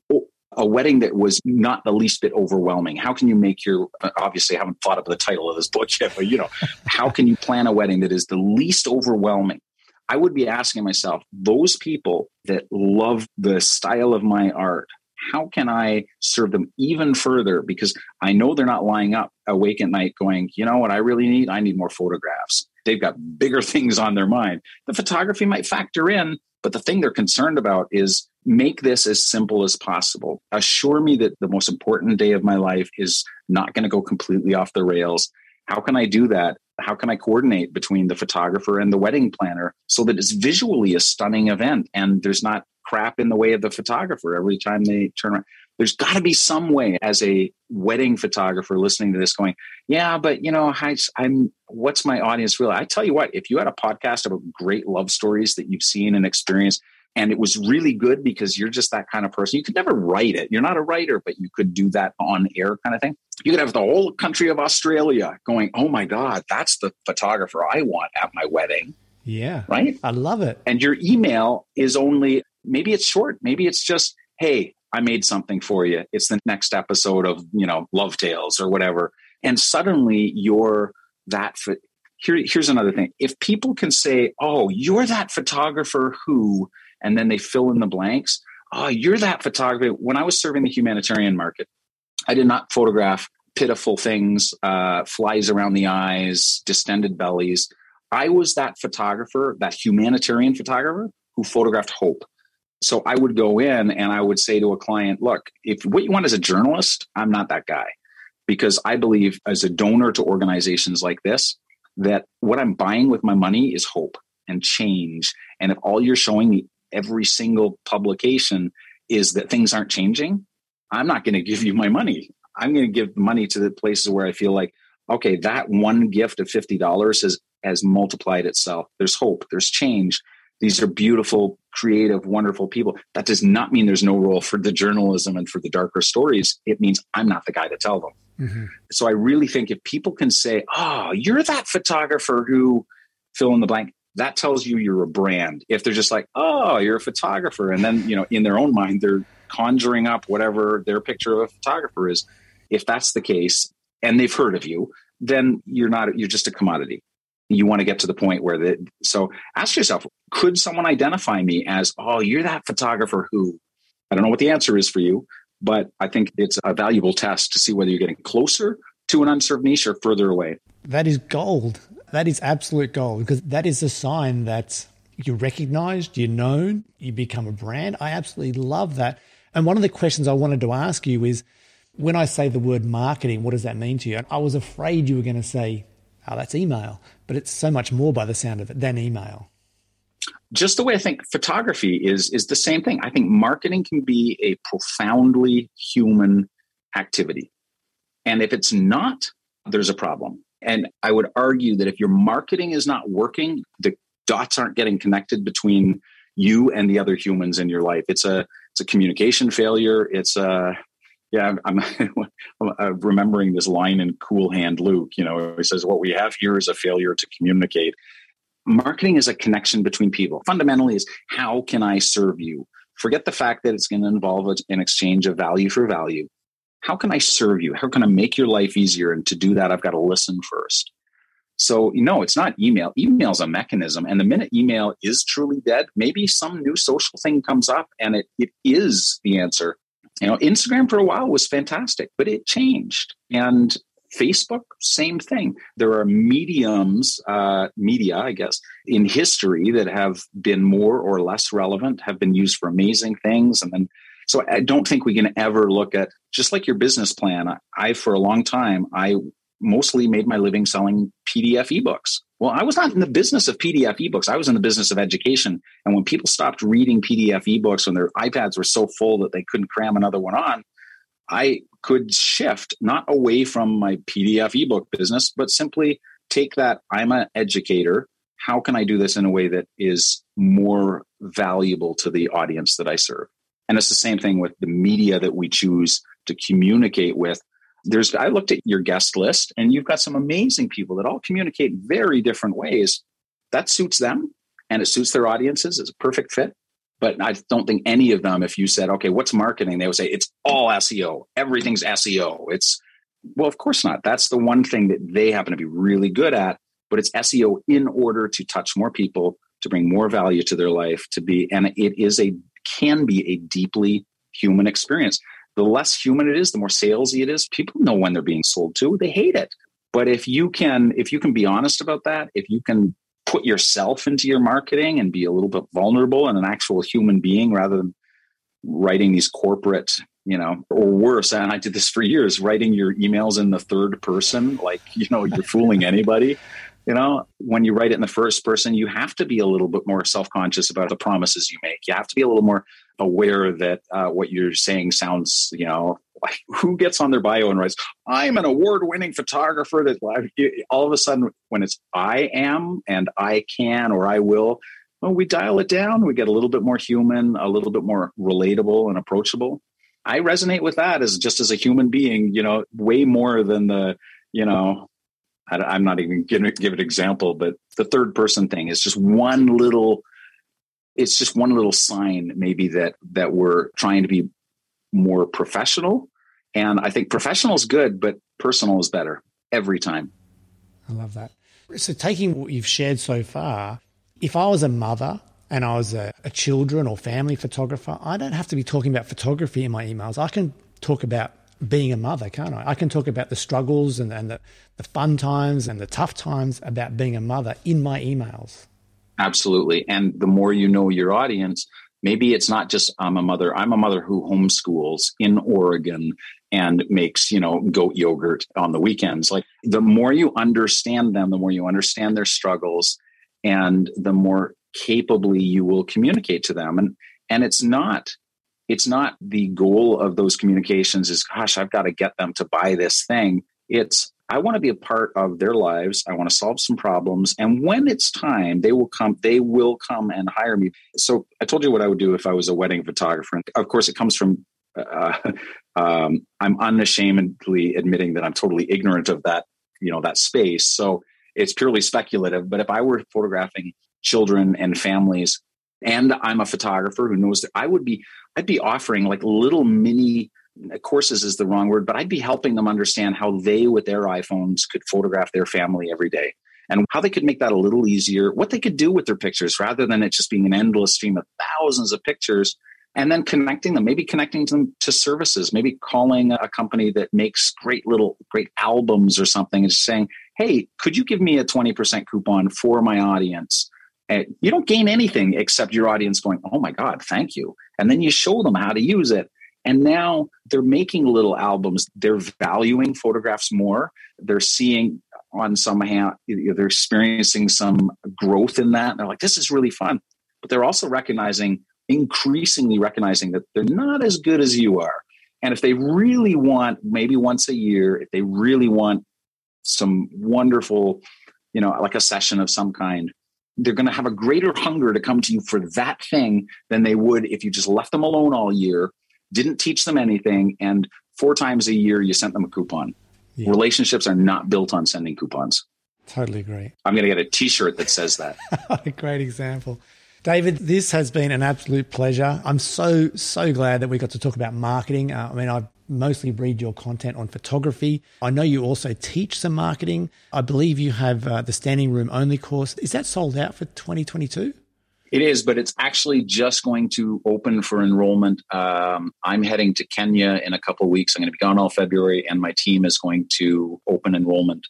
a wedding that was not the least bit overwhelming. How can you make your, obviously, I haven't thought of the title of this book yet, but you know, how can you plan a wedding that is the least overwhelming? I would be asking myself, those people that love the style of my art, how can I serve them even further? Because I know they're not lying up awake at night going, you know what I really need? I need more photographs. They've got bigger things on their mind. The photography might factor in, but the thing they're concerned about is make this as simple as possible. Assure me that the most important day of my life is not going to go completely off the rails. How can I do that how can I coordinate between the photographer and the wedding planner so that it's visually a stunning event and there's not crap in the way of the photographer every time they turn around. There's got to be some way as a wedding photographer listening to this going, yeah, but you know, I, I'm what's my audience really? I tell you what, if you had a podcast about great love stories that you've seen and experienced, and it was really good because you're just that kind of person. You could never write it. You're not a writer, but you could do that on air kind of thing. You could have the whole country of Australia going, "Oh my god, that's the photographer I want at my wedding." Yeah. Right? I love it. And your email is only maybe it's short, maybe it's just, "Hey, I made something for you. It's the next episode of, you know, Love Tales or whatever." And suddenly you're that here, here's another thing. If people can say, "Oh, you're that photographer who," and then they fill in the blanks. Oh, you're that photographer. When I was serving the humanitarian market, I did not photograph pitiful things, uh, flies around the eyes, distended bellies. I was that photographer, that humanitarian photographer who photographed hope. So I would go in and I would say to a client, look, if what you want as a journalist, I'm not that guy. Because I believe as a donor to organizations like this, that what I'm buying with my money is hope and change. And if all you're showing me every single publication is that things aren't changing, I'm not going to give you my money. I'm going to give money to the places where I feel like, okay, that one gift of $50 has, has multiplied itself. There's hope, there's change. These are beautiful, creative, wonderful people. That does not mean there's no role for the journalism and for the darker stories. It means I'm not the guy to tell them. Mm-hmm. So I really think if people can say, oh, you're that photographer who fill in the blank, that tells you you're a brand. If they're just like, oh, you're a photographer, and then you know in their own mind they're conjuring up whatever their picture of a photographer is. If that's the case, and they've heard of you, then you're not you're just a commodity. You want to get to the point where that. So ask yourself, could someone identify me as, oh, you're that photographer who? I don't know what the answer is for you, but I think it's a valuable test to see whether you're getting closer to an unserved niche or further away. That is gold. That is absolute gold because that is a sign that you're recognized, you're known, you become a brand. I absolutely love that. And one of the questions I wanted to ask you is when I say the word marketing, what does that mean to you? I was afraid you were going to say, oh, that's email, but it's so much more by the sound of it than email. Just the way I think photography is is the same thing. I think marketing can be a profoundly human activity. And if it's not, there's a problem. And I would argue that if your marketing is not working, the dots aren't getting connected between you and the other humans in your life. It's a it's a communication failure. It's a yeah. I'm, I'm remembering this line in Cool Hand Luke. You know, he says, "What we have here is a failure to communicate." Marketing is a connection between people. Fundamentally, is how can I serve you? Forget the fact that it's going to involve an exchange of value for value how can I serve you? How can I make your life easier? And to do that, I've got to listen first. So, no, it's not email. Email's a mechanism. And the minute email is truly dead, maybe some new social thing comes up and it, it is the answer. You know, Instagram for a while was fantastic, but it changed. And Facebook, same thing. There are mediums, uh, media, I guess, in history that have been more or less relevant, have been used for amazing things, and then so I don't think we can ever look at just like your business plan. I, for a long time, I mostly made my living selling PDF ebooks. Well, I was not in the business of PDF ebooks. I was in the business of education. And when people stopped reading PDF ebooks when their iPads were so full that they couldn't cram another one on, I could shift not away from my PDF ebook business, but simply take that I'm an educator. How can I do this in a way that is more valuable to the audience that I serve? And it's the same thing with the media that we choose to communicate with. There's I looked at your guest list and you've got some amazing people that all communicate very different ways. That suits them and it suits their audiences. It's a perfect fit. But I don't think any of them, if you said, okay, what's marketing? They would say it's all SEO. Everything's SEO. It's well, of course not. That's the one thing that they happen to be really good at, but it's SEO in order to touch more people, to bring more value to their life, to be, and it is a can be a deeply human experience. The less human it is, the more salesy it is. People know when they're being sold to. They hate it. But if you can, if you can be honest about that, if you can put yourself into your marketing and be a little bit vulnerable and an actual human being rather than writing these corporate, you know, or worse, and I did this for years, writing your emails in the third person, like, you know, you're fooling anybody. you know, when you write it in the first person, you have to be a little bit more self conscious about the promises you make. You have to be a little more aware that uh, what you're saying sounds, you know, like who gets on their bio and writes, I'm an award winning photographer that all of a sudden when it's I am and I can or I will, well, we dial it down. We get a little bit more human, a little bit more relatable and approachable. I resonate with that as just as a human being, you know, way more than the, you know, I, am not even going to give an example, but the third person thing is just one little. It's just one little sign, maybe that that we're trying to be more professional, and I think professional is good, but personal is better every time. I love that. So, taking what you've shared so far, if I was a mother and I was a, a, children or family photographer, I don't have to be talking about photography in my emails. I can talk about being a mother, can't I? I can talk about the struggles and, and the, the fun times and the tough times about being a mother in my emails. Absolutely. And the more you know your audience, maybe it's not just I'm a mother, I'm a mother who homeschools in Oregon and makes, you know, goat yogurt on the weekends. Like the more you understand them, the more you understand their struggles and the more capably you will communicate to them. And and it's not it's not the goal of those communications is gosh i've got to get them to buy this thing it's i want to be a part of their lives. I want to solve some problems. And when it's time they will come they will come and hire me. So i told you what i would do if i was a wedding photographer. And of course it comes from uh, um, i'm unashamedly admitting that i'm totally ignorant of that you know that space. So it's purely speculative. But if i were photographing children and families and i'm a photographer who knows that i would be I'd be offering like little mini courses is the wrong word, but I'd be helping them understand how they, with their iPhones, could photograph their family every day and how they could make that a little easier, what they could do with their pictures rather than it just being an endless stream of thousands of pictures. And then connecting them, maybe connecting them to services, maybe calling a company that makes great little, great albums or something and saying, Hey, could you give me a 20% coupon for my audience? And you don't gain anything except your audience going, Oh my God, thank you and then you show them how to use it and now they're making little albums. They're valuing photographs more. They're seeing on some hand they're experiencing some growth in that. And they're like this is really fun. But they're also recognizing increasingly recognizing that they're not as good as you are. And if they really want maybe once a year if they really want some wonderful you know like a session of some kind they're going to have a greater hunger to come to you for that thing than they would if you just left them alone all year, didn't teach them anything, and four times a year you sent them a coupon. Yeah. Relationships are not built on sending coupons. Totally agree. I'm going to get a t shirt that says that. a great example. David, this has been an absolute pleasure. I'm so, so glad that we got to talk about marketing. Uh, I mean, I've mostly read your content on photography. I know you also teach some marketing. I believe you have uh, the standing room only course. Is that sold out for 2022? It is, but it's actually just going to open for enrollment. Um, I'm heading to Kenya in a couple weeks. I'm going to be gone all February, and my team is going to open enrollment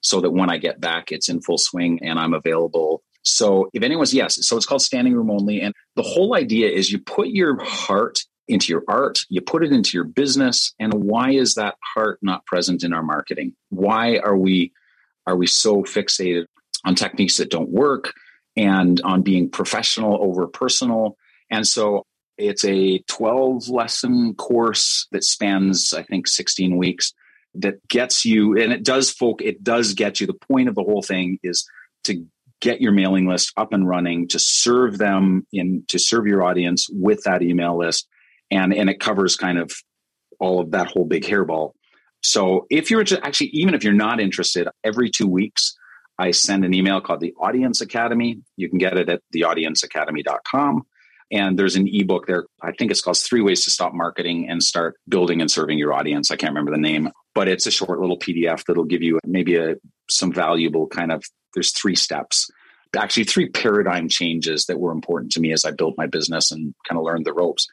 so that when I get back, it's in full swing and I'm available. So if anyone's, yes, so it's called standing room only. And the whole idea is you put your heart into your art, you put it into your business, and why is that heart not present in our marketing? Why are we are we so fixated on techniques that don't work and on being professional over personal? And so it's a 12 lesson course that spans, I think, 16 weeks that gets you, and it does folk, it does get you. The point of the whole thing is to get your mailing list up and running, to serve them in, to serve your audience with that email list and and it covers kind of all of that whole big hairball. So if you're actually even if you're not interested, every two weeks I send an email called the Audience Academy. You can get it at theaudienceacademy.com. And there's an ebook there. I think it's called Three Ways to Stop Marketing and Start Building and Serving Your Audience. I can't remember the name, but it's a short little PDF that'll give you maybe a some valuable kind of there's three steps. Actually, three paradigm changes that were important to me as I built my business and kind of learned the ropes.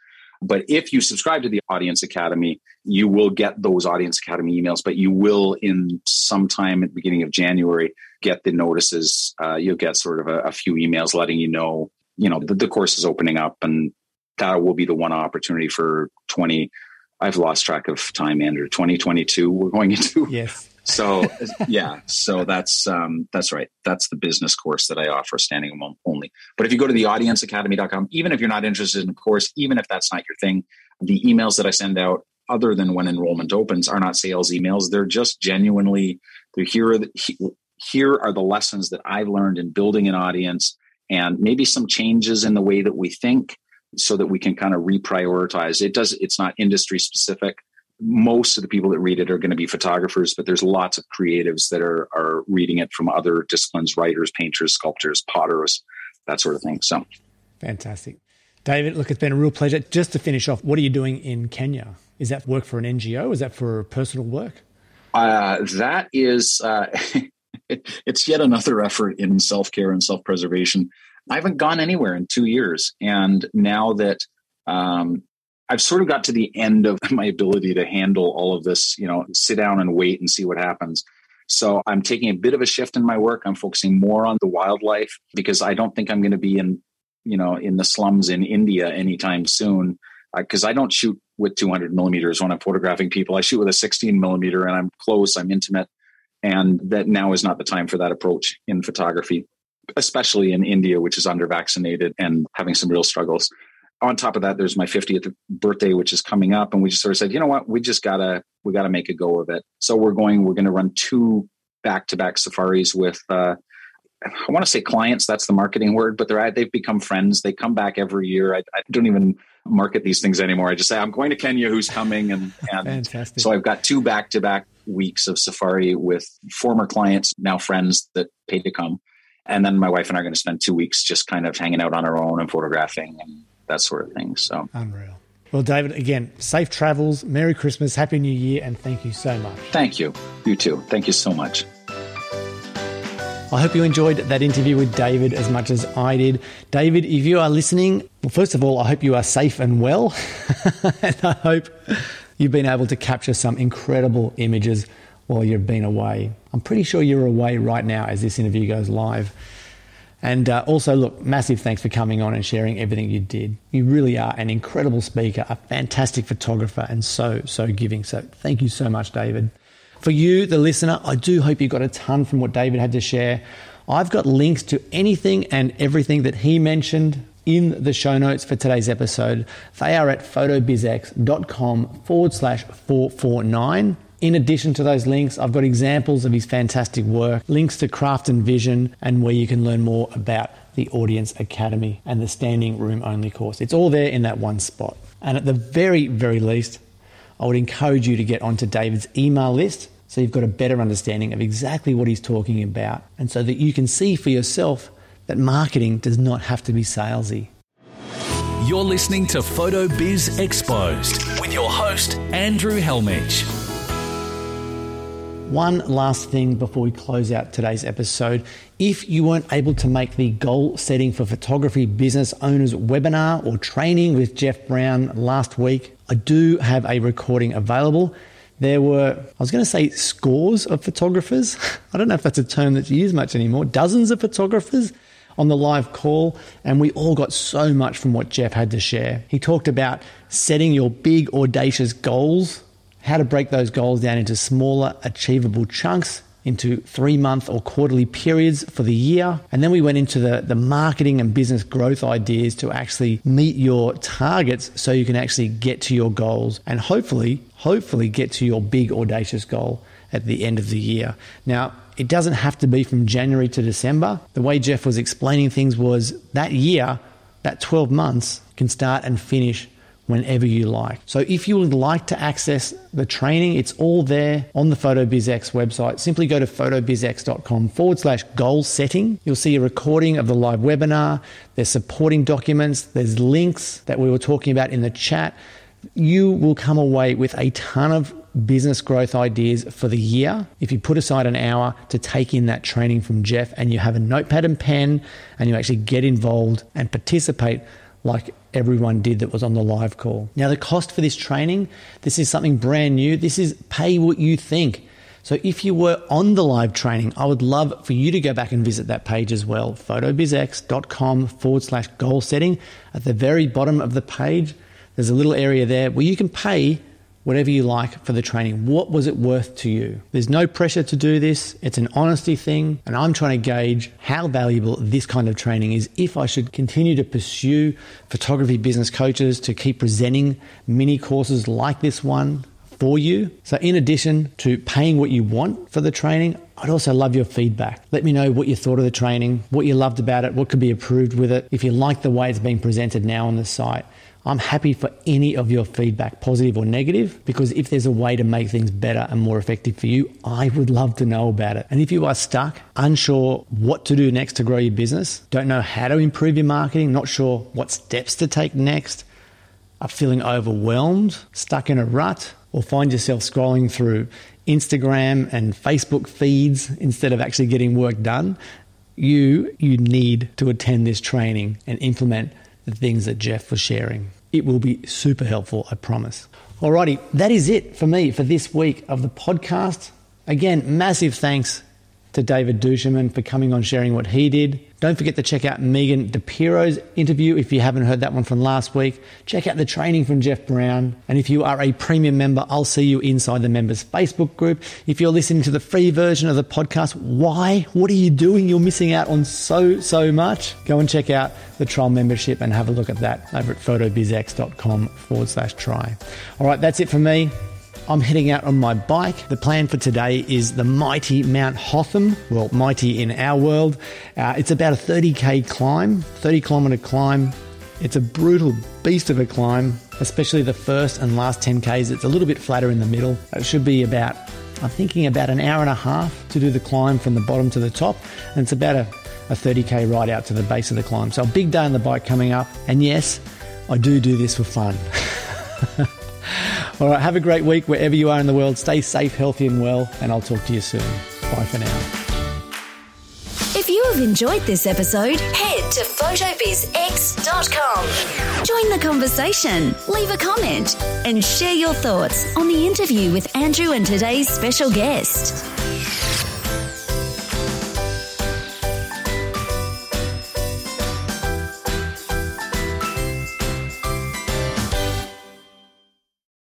But if you subscribe to the Audience Academy, you will get those Audience Academy emails, but you will in sometime at the beginning of January get the notices. Uh, you'll get sort of a, a, few emails letting you know, you know, the, the course is opening up and that will be the one opportunity for 20. I've lost track of time, Andrew. 2022, we're going into. Yes. So yeah, so that's um, that's right. That's the business course that I offer, standing room only. But if you go to the audienceacademy.com, even if you're not interested in the course, even if that's not your thing, the emails that I send out, other than when enrollment opens, are not sales emails. They're just genuinely they're here. Here are the lessons that I've learned in building an audience, and maybe some changes in the way that we think, so that we can kind of reprioritize. It does. It's not industry specific most of the people that read it are going to be photographers, but there's lots of creatives that are are reading it from other disciplines: writers, painters, sculptors, potters, that sort of thing. So, fantastic, David. Look, it's been a real pleasure. Just to finish off, what are you doing in Kenya? Is that work for an NGO? Is that for personal work? Uh, that is, uh, it's yet another effort in self care and self preservation. I haven't gone anywhere in two years, and now that um, I've sort of got to the end of my ability to handle all of this, you know, sit down and wait and see what happens. So I'm taking a bit of a shift in my work. I'm focusing more on the wildlife because I don't think I'm going to be in, you know, in the slums in India anytime soon. Because uh, I don't shoot with 200 millimeters when I'm photographing people. I shoot with a 16 millimeter, and I'm close, I'm intimate, and that now is not the time for that approach in photography, especially in India, which is under vaccinated and having some real struggles on top of that, there's my 50th birthday, which is coming up, and we just sort of said, you know what, we just gotta we gotta make a go of it. So we're going. We're going to run two back to back safaris with. Uh, I want to say clients. That's the marketing word, but they're they've become friends. They come back every year. I, I don't even market these things anymore. I just say I'm going to Kenya. Who's coming? And, and so I've got two back to back weeks of safari with former clients, now friends that pay to come. And then my wife and I are going to spend two weeks just kind of hanging out on our own and photographing and that sort of thing. So unreal. Well, David, again, safe travels, Merry Christmas, Happy New Year, and thank you so much. Thank you. You too. Thank you so much. I hope you enjoyed that interview with David as much as I did. David, if you are listening, well, first of all, I hope you are safe and well. and I hope you've been able to capture some incredible images while you've been away. I'm pretty sure you're away right now as this interview goes live. And uh, also, look, massive thanks for coming on and sharing everything you did. You really are an incredible speaker, a fantastic photographer, and so, so giving. So, thank you so much, David. For you, the listener, I do hope you got a ton from what David had to share. I've got links to anything and everything that he mentioned in the show notes for today's episode. They are at photobizx.com forward slash 449. In addition to those links, I've got examples of his fantastic work, links to Craft and Vision, and where you can learn more about the Audience Academy and the standing room only course. It's all there in that one spot. And at the very, very least, I would encourage you to get onto David's email list so you've got a better understanding of exactly what he's talking about and so that you can see for yourself that marketing does not have to be salesy. You're listening to Photo Biz Exposed with your host, Andrew Hellmich. One last thing before we close out today's episode. If you weren't able to make the goal setting for photography business owners webinar or training with Jeff Brown last week, I do have a recording available. There were, I was going to say scores of photographers. I don't know if that's a term that's used much anymore. Dozens of photographers on the live call, and we all got so much from what Jeff had to share. He talked about setting your big, audacious goals how to break those goals down into smaller, achievable chunks into three month or quarterly periods for the year. And then we went into the, the marketing and business growth ideas to actually meet your targets so you can actually get to your goals and hopefully, hopefully get to your big audacious goal at the end of the year. Now, it doesn't have to be from January to December. The way Jeff was explaining things was that year, that 12 months can start and finish whenever you like. So if you would like to access the training, it's all there on the PhotoBizX website. Simply go to photobizx.com forward slash goal setting. You'll see a recording of the live webinar. There's supporting documents. There's links that we were talking about in the chat. You will come away with a ton of business growth ideas for the year if you put aside an hour to take in that training from Jeff and you have a notepad and pen and you actually get involved and participate like everyone did that was on the live call. Now, the cost for this training, this is something brand new. This is pay what you think. So if you were on the live training, I would love for you to go back and visit that page as well, photobizx.com forward slash goal setting. At the very bottom of the page, there's a little area there where you can pay whatever you like for the training. What was it worth to you? There's no pressure to do this. It's an honesty thing. And I'm trying to gauge how valuable this kind of training is if I should continue to pursue photography business coaches to keep presenting mini courses like this one for you. So, in addition to paying what you want for the training, I'd also love your feedback. Let me know what you thought of the training, what you loved about it, what could be improved with it. If you like the way it's being presented now on the site, I'm happy for any of your feedback, positive or negative, because if there's a way to make things better and more effective for you, I would love to know about it. And if you are stuck, unsure what to do next to grow your business, don't know how to improve your marketing, not sure what steps to take next, are feeling overwhelmed, stuck in a rut, or find yourself scrolling through Instagram and Facebook feeds instead of actually getting work done, you you need to attend this training and implement the things that Jeff was sharing. It will be super helpful, I promise. Alrighty, that is it for me for this week of the podcast. Again, massive thanks to David Duchemin for coming on sharing what he did. Don't forget to check out Megan DiPiero's interview if you haven't heard that one from last week. Check out the training from Jeff Brown. And if you are a premium member, I'll see you inside the members Facebook group. If you're listening to the free version of the podcast, why? What are you doing? You're missing out on so, so much. Go and check out the trial membership and have a look at that over at photobizx.com forward slash try. All right, that's it for me. I'm heading out on my bike. The plan for today is the mighty Mount Hotham. Well, mighty in our world. Uh, it's about a 30k climb, 30 kilometer climb. It's a brutal beast of a climb, especially the first and last 10k's. It's a little bit flatter in the middle. It should be about, I'm thinking about an hour and a half to do the climb from the bottom to the top. And it's about a, a 30k ride out to the base of the climb. So a big day on the bike coming up. And yes, I do do this for fun. All right, have a great week wherever you are in the world. Stay safe, healthy, and well, and I'll talk to you soon. Bye for now. If you have enjoyed this episode, head to photobizx.com. Join the conversation, leave a comment, and share your thoughts on the interview with Andrew and today's special guest.